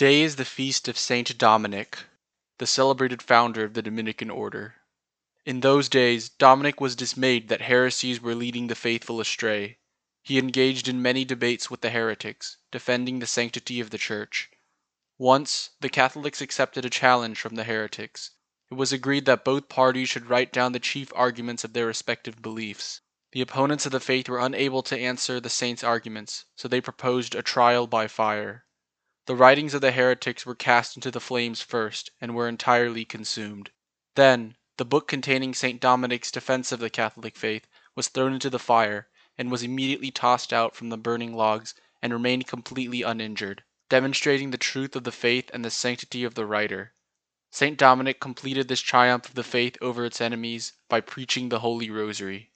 Today is the feast of Saint Dominic, the celebrated founder of the Dominican order. In those days Dominic was dismayed that heresies were leading the faithful astray. He engaged in many debates with the heretics, defending the sanctity of the Church. Once, the Catholics accepted a challenge from the heretics. It was agreed that both parties should write down the chief arguments of their respective beliefs. The opponents of the faith were unable to answer the saint's arguments, so they proposed a trial by fire. The writings of the heretics were cast into the flames first, and were entirely consumed. Then, the book containing St. Dominic's defense of the Catholic faith was thrown into the fire, and was immediately tossed out from the burning logs and remained completely uninjured, demonstrating the truth of the faith and the sanctity of the writer. St. Dominic completed this triumph of the faith over its enemies by preaching the Holy Rosary.